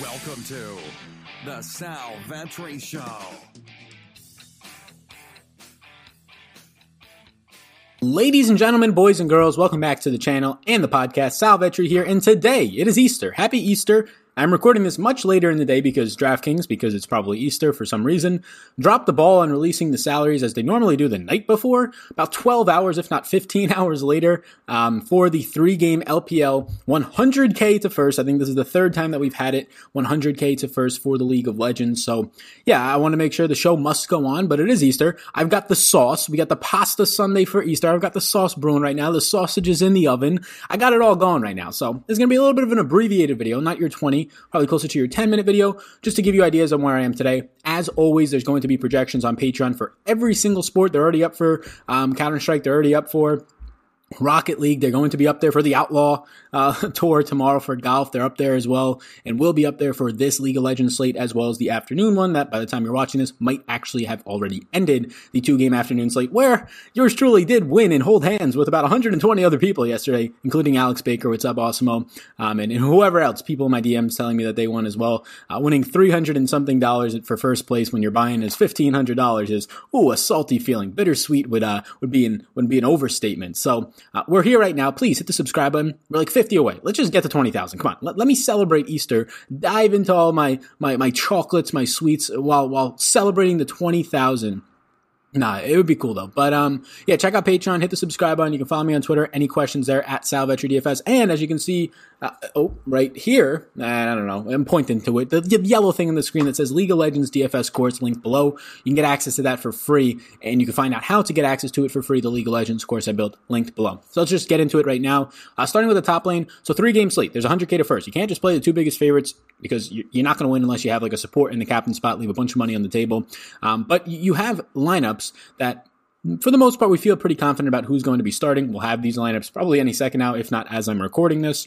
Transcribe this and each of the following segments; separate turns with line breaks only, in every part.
Welcome to the Sal Vetri Show.
Ladies and gentlemen, boys and girls, welcome back to the channel and the podcast. Sal Vetri here, and today it is Easter. Happy Easter. I'm recording this much later in the day because DraftKings, because it's probably Easter for some reason, dropped the ball on releasing the salaries as they normally do the night before, about 12 hours, if not 15 hours later, um, for the three game LPL 100K to first. I think this is the third time that we've had it 100K to first for the League of Legends. So, yeah, I want to make sure the show must go on, but it is Easter. I've got the sauce. We got the pasta Sunday for Easter. I've got the sauce brewing right now. The sausage is in the oven. I got it all going right now. So, it's going to be a little bit of an abbreviated video, not your 20 probably closer to your 10 minute video, just to give you ideas on where I am today. As always, there's going to be projections on Patreon for every single sport. They're already up for um, Counter Strike. They're already up for Rocket League, they're going to be up there for the Outlaw uh, Tour tomorrow for golf. They're up there as well, and will be up there for this League of Legends slate as well as the afternoon one. That by the time you're watching this might actually have already ended the two game afternoon slate, where yours truly did win and hold hands with about 120 other people yesterday, including Alex Baker. What's up, Awesemo? Um, and, and, whoever else. People in my DMs telling me that they won as well, uh, winning 300 and something dollars for first place when you're buying is 1500 dollars is ooh a salty feeling. Bittersweet would uh would be an would be an overstatement. So. Uh, we're here right now. Please hit the subscribe button. We're like 50 away. Let's just get to 20,000. Come on. Let, let me celebrate Easter. Dive into all my, my, my chocolates, my sweets while, while celebrating the 20,000 Nah, it would be cool though. But um, yeah, check out Patreon, hit the subscribe button. You can follow me on Twitter. Any questions there at DFS. And as you can see, uh, oh, right here, I don't know, I'm pointing to it. The, the, yellow thing on the screen that says League of Legends DFS course linked below. You can get access to that for free, and you can find out how to get access to it for free. The League of Legends course I built linked below. So let's just get into it right now. Uh, starting with the top lane. So three game slate. There's 100k to first. You can't just play the two biggest favorites because you're not going to win unless you have like a support in the captain spot, leave a bunch of money on the table. Um, but you have lineups that for the most part, we feel pretty confident about who's going to be starting. We'll have these lineups probably any second now, if not as I'm recording this.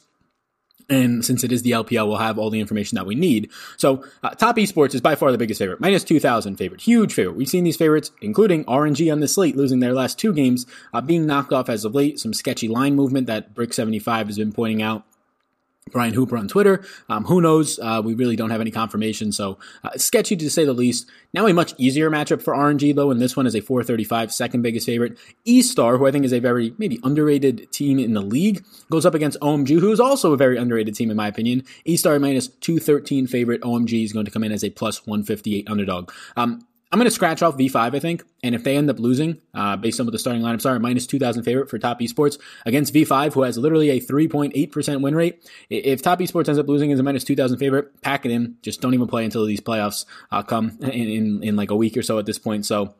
And since it is the LPL, we'll have all the information that we need. So, uh, Top Esports is by far the biggest favorite. Minus 2,000 favorite. Huge favorite. We've seen these favorites, including RNG on the slate, losing their last two games, uh, being knocked off as of late. Some sketchy line movement that Brick75 has been pointing out. Brian Hooper on Twitter. Um, who knows? Uh, we really don't have any confirmation, so uh, sketchy to say the least. Now a much easier matchup for RNG though, and this one is a 435, second biggest favorite. E-Star, who I think is a very maybe underrated team in the league, goes up against OMG, who is also a very underrated team in my opinion. E-Star minus 213 favorite. OMG is going to come in as a plus 158 underdog. Um, I'm going to scratch off V5, I think. And if they end up losing, uh, based on what the starting lineups are, minus 2,000 favorite for Top Esports against V5, who has literally a 3.8% win rate. If Top Esports ends up losing as a minus 2,000 favorite, pack it in. Just don't even play until these playoffs uh, come in, in, in like a week or so at this point. So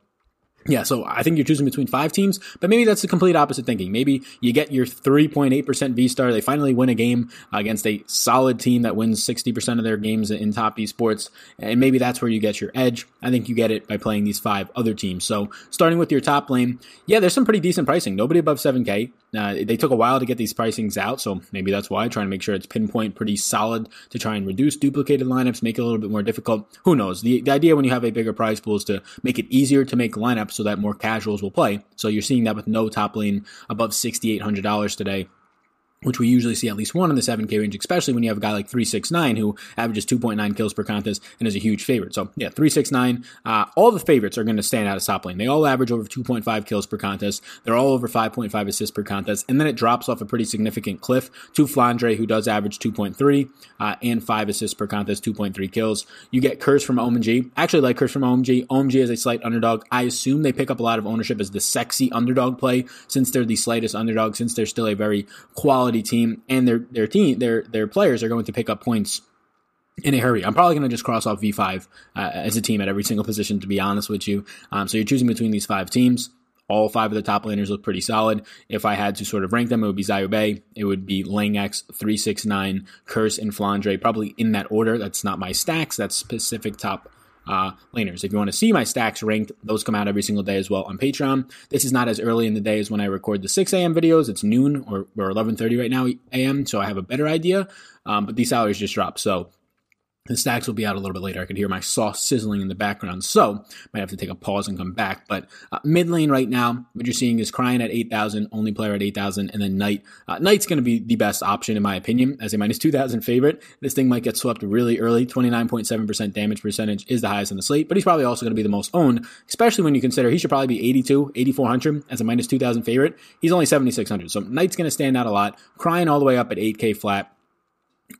yeah, so I think you're choosing between five teams, but maybe that's the complete opposite thinking. Maybe you get your 3.8% V star. They finally win a game against a solid team that wins 60% of their games in top esports. And maybe that's where you get your edge. I think you get it by playing these five other teams. So starting with your top lane, yeah, there's some pretty decent pricing. Nobody above 7K. Uh, they took a while to get these pricings out, so maybe that's why. Trying to make sure it's pinpoint pretty solid to try and reduce duplicated lineups, make it a little bit more difficult. Who knows? The, the idea when you have a bigger prize pool is to make it easier to make lineups so that more casuals will play. So you're seeing that with no top lane above $6,800 today which we usually see at least one in the 7K range, especially when you have a guy like 369 who averages 2.9 kills per contest and is a huge favorite. So yeah, 369, uh, all the favorites are going to stand out of top lane. They all average over 2.5 kills per contest. They're all over 5.5 assists per contest. And then it drops off a pretty significant cliff to Flandre, who does average 2.3 uh, and 5 assists per contest, 2.3 kills. You get Curse from OMG. Actually like Curse from OMG. OMG is a slight underdog. I assume they pick up a lot of ownership as the sexy underdog play since they're the slightest underdog, since they're still a very quality quality team, and their their team their their players are going to pick up points in a hurry. I'm probably going to just cross off V5 uh, as a team at every single position, to be honest with you. Um, so you're choosing between these five teams. All five of the top laners look pretty solid. If I had to sort of rank them, it would be Xiaobei, it would be Langx, 369, Curse, and Flandre, probably in that order. That's not my stacks, that's specific top uh, laners. If you want to see my stacks ranked, those come out every single day as well on Patreon. This is not as early in the day as when I record the 6 a.m. videos. It's noon or, or 11.30 right now a.m., so I have a better idea. Um, but these salaries just dropped. So The stacks will be out a little bit later. I could hear my sauce sizzling in the background, so might have to take a pause and come back. But uh, mid lane right now, what you're seeing is Cryin at 8,000, only player at 8,000, and then Knight. Uh, Knight's going to be the best option in my opinion as a minus 2,000 favorite. This thing might get swept really early. 29.7% damage percentage is the highest in the slate, but he's probably also going to be the most owned, especially when you consider he should probably be 82, 8,400 as a minus 2,000 favorite. He's only 7,600, so Knight's going to stand out a lot. Cryin all the way up at 8K flat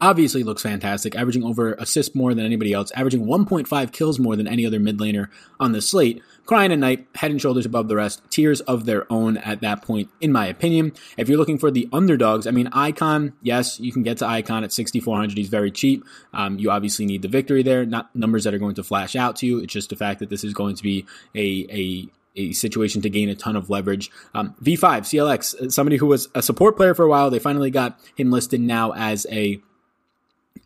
obviously looks fantastic, averaging over assists more than anybody else, averaging 1.5 kills more than any other mid laner on the slate. Cryin and Knight, head and shoulders above the rest, tiers of their own at that point, in my opinion. If you're looking for the underdogs, I mean, Icon, yes, you can get to Icon at 6,400. He's very cheap. Um, you obviously need the victory there, not numbers that are going to flash out to you. It's just the fact that this is going to be a, a a situation to gain a ton of leverage. Um, V5, CLX, somebody who was a support player for a while, they finally got him listed now as a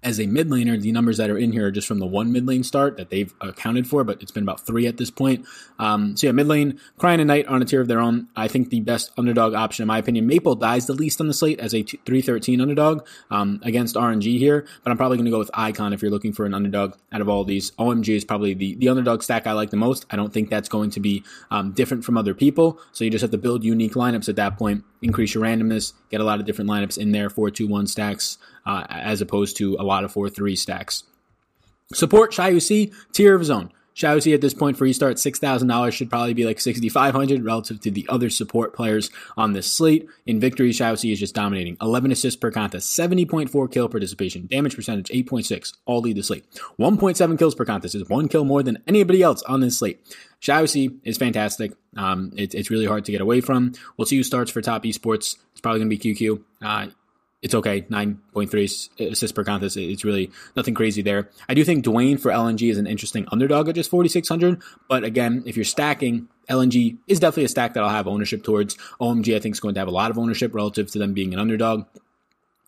as a mid laner, the numbers that are in here are just from the one mid lane start that they've accounted for, but it's been about three at this point. Um, so yeah, mid lane, Cryin and Knight on a tier of their own. I think the best underdog option, in my opinion, Maple dies the least on the slate as a 313 underdog um, against RNG here, but I'm probably going to go with Icon if you're looking for an underdog out of all these. OMG is probably the, the underdog stack I like the most. I don't think that's going to be um, different from other people, so you just have to build unique lineups at that point, increase your randomness, get a lot of different lineups in there, 4 2 1 stacks uh, as opposed to a lot of 4 3 stacks. Support Xiaoxi, tier of his own. Xiaoxi at this point for restart $6,000 should probably be like 6,500 relative to the other support players on this slate. In victory, Xiaoxi is just dominating. 11 assists per contest, 70.4 kill participation, damage percentage 8.6, all lead the slate. 1.7 kills per contest is one kill more than anybody else on this slate. Xiaoxi is fantastic. Um, it, it's really hard to get away from. We'll see who starts for top esports. It's probably going to be QQ. Uh, it's okay. 9.3 assists per contest. It's really nothing crazy there. I do think Dwayne for LNG is an interesting underdog at just 4,600. But again, if you're stacking, LNG is definitely a stack that I'll have ownership towards. OMG, I think, is going to have a lot of ownership relative to them being an underdog.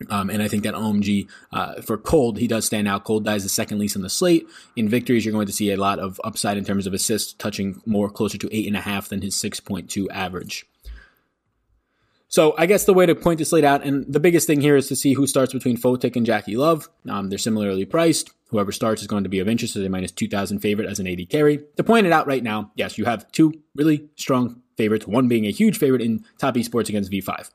Um, and I think that OMG uh, for Cold, he does stand out. Cold dies the second least in the slate. In victories, you're going to see a lot of upside in terms of assists, touching more closer to eight and a half than his 6.2 average. So I guess the way to point this slate out, and the biggest thing here is to see who starts between Fotic and JackeyLove. Um, they're similarly priced. Whoever starts is going to be of interest as a minus 2,000 favorite as an AD carry. To point it out right now, yes, you have two really strong favorites, one being a huge favorite in top esports against V5.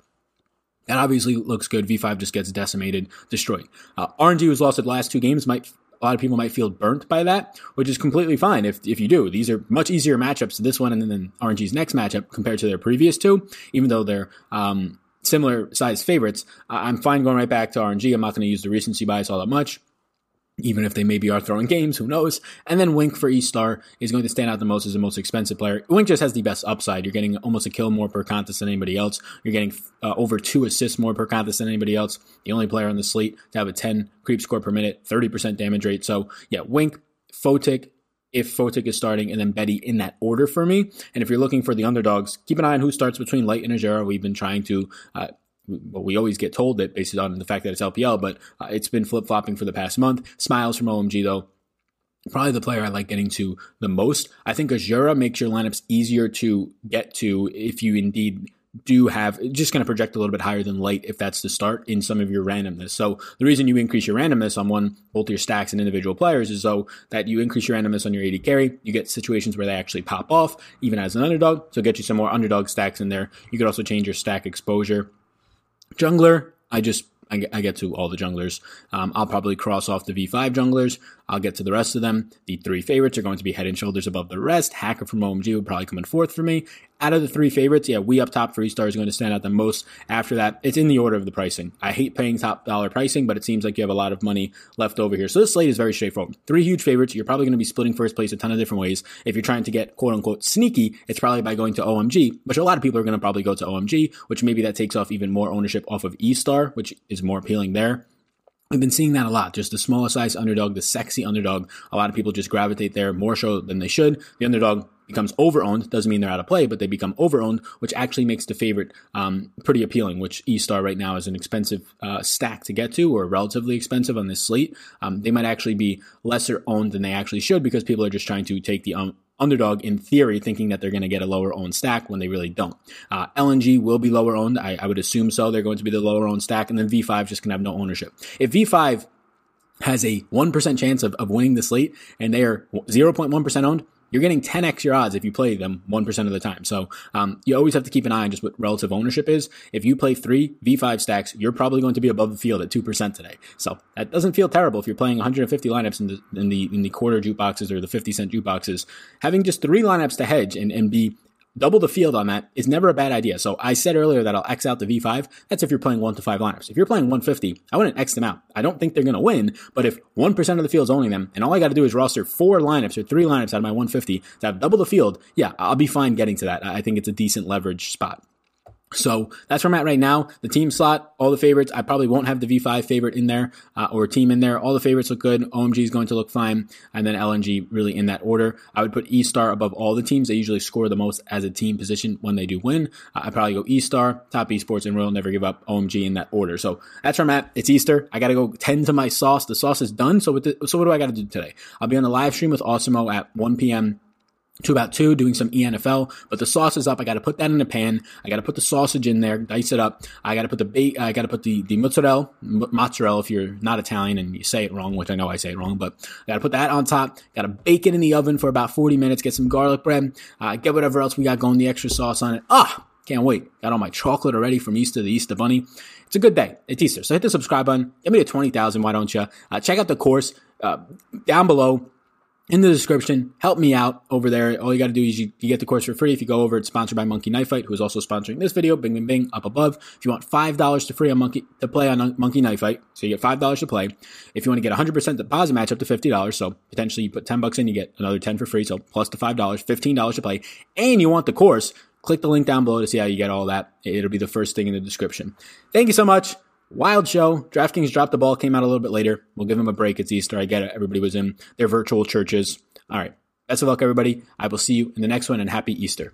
That obviously looks good. V5 just gets decimated, destroyed. Uh, RNG, who's lost the last two games, might a lot of people might feel burnt by that, which is completely fine if, if you do. These are much easier matchups, this one and then RNG's next matchup compared to their previous two, even though they're um, similar size favorites. I'm fine going right back to RNG. I'm not going to use the recency bias all that much even if they maybe are throwing games, who knows? And then Wink for E-Star is going to stand out the most as the most expensive player. Wink just has the best upside. You're getting almost a kill more per contest than anybody else. You're getting uh, over two assists more per contest than anybody else. The only player on the slate to have a 10 creep score per minute, 30% damage rate. So yeah, Wink, Fotic, if Fotic is starting, and then Betty in that order for me. And if you're looking for the underdogs, keep an eye on who starts between Light and Ajera. We've been trying to uh, well, we always get told it based on the fact that it's LPL, but uh, it's been flip flopping for the past month. Smlz from OMG though. Probably the player I like getting to the most. I think Ajura makes your lineups easier to get to if you indeed do have just going to project a little bit higher than light if that's the start in some of your randomness. So the reason you increase your randomness on one, both your stacks and individual players is so that you increase your randomness on your AD carry. You get situations where they actually pop off, even as an underdog. So get you some more underdog stacks in there. You could also change your stack exposure Jungler, I just I get, to all the junglers. Um, I'll probably cross off the V5 junglers. I'll get to the rest of them. The three favorites are going to be head and shoulders above the rest. Hacker from OMG would probably come in fourth for me. Out of the three favorites, yeah, we up top three stars are going to stand out the most. After that, it's in the order of the pricing. I hate paying top dollar pricing, but it seems like you have a lot of money left over here. So this slate is very straightforward. Three huge favorites. You're probably going to be splitting first place a ton of different ways. If you're trying to get quote unquote sneaky, it's probably by going to OMG, which a lot of people are going to probably go to OMG, which maybe that takes off even more ownership off of E Star, which is more appealing there. We've been seeing that a lot. Just the smallest size underdog, the sexy underdog. A lot of people just gravitate there more so than they should. The underdog becomes overowned. Doesn't mean they're out of play, but they become overowned, which actually makes the favorite um, pretty appealing. Which E Star right now is an expensive uh, stack to get to, or relatively expensive on this slate. Um, they might actually be lesser owned than they actually should because people are just trying to take the um, underdog in theory, thinking that they're going to get a lower owned stack when they really don't. Uh, LNG will be lower owned. I, I, would assume so. They're going to be the lower owned stack, and then V5 just to have no ownership. If V5 has a 1% chance of, of winning the slate and they are 0.1% owned, you're getting 10x your odds if you play them 1% of the time. So um, you always have to keep an eye on just what relative ownership is. If you play three V5 stacks, you're probably going to be above the field at 2% today. So that doesn't feel terrible if you're playing 150 lineups in the, in the, in the quarter jukeboxes or the 50 cent jukeboxes. Having just three lineups to hedge and, and be double the field on that is never a bad idea. So I said earlier that I'll X out the V5. That's if you're playing one to five lineups. If you're playing 150, I wouldn't X them out. I don't think they're going to win, but if 1% of the field's owning them and all I got to do is roster four lineups or three lineups out of my 150 to have double the field, yeah, I'll be fine getting to that. I think it's a decent leverage spot. So that's where I'm at right now. The team slot, all the favorites. I probably won't have the V5 favorite in there uh, or team in there. All the favorites look good. OMG is going to look fine. And then LNG really in that order. I would put E star above all the teams. They usually score the most as a team position when they do win. Uh, I probably go E star, top esports, and Royal Never Give Up, OMG in that order. So that's where I'm at. It's Easter. I got to go tend to my sauce. The sauce is done. So the, so what do I got to do today? I'll be on the live stream with Awesemo at 1 p.m to about two, doing some ENFL, but the sauce is up. I got to put that in a pan. I got to put the sausage in there, dice it up. I got to put the bait, I got to put the, the mozzarella, mozzarella if you're not Italian and you say it wrong, which I know I say it wrong, but I got to put that on top. Got to bake it in the oven for about 40 minutes, get some garlic bread, uh, get whatever else we got going, the extra sauce on it. Ah, can't wait. Got all my chocolate already from Easter, the Easter Bunny. It's a good day. It's Easter. So hit the subscribe button. Get me to 20,000. Why don't you? Uh, check out the course, uh, down below in the description. Help me out over there. All you got to do is you, you, get the course for free if you go over. It's sponsored by Monkey Knife Fight, who is also sponsoring this video. Bing, bing, bing, up above. If you want five dollars to free on Monkey to play on Monkey Knife Fight, so you get five dollars to play. If you want to get 100 percent deposit match up to fifty dollars, so potentially you put 10 bucks in, you get another 10 for free. So plus the five dollars, 15 dollars to play, and you want the course. Click the link down below to see how you get all that. It'll be the first thing in the description. Thank you so much. Wild show. DraftKings dropped the ball, came out a little bit later. We'll give them a break. It's Easter. I get it. Everybody was in their virtual churches. All right. Best of luck, everybody. I will see you in the next one and happy Easter.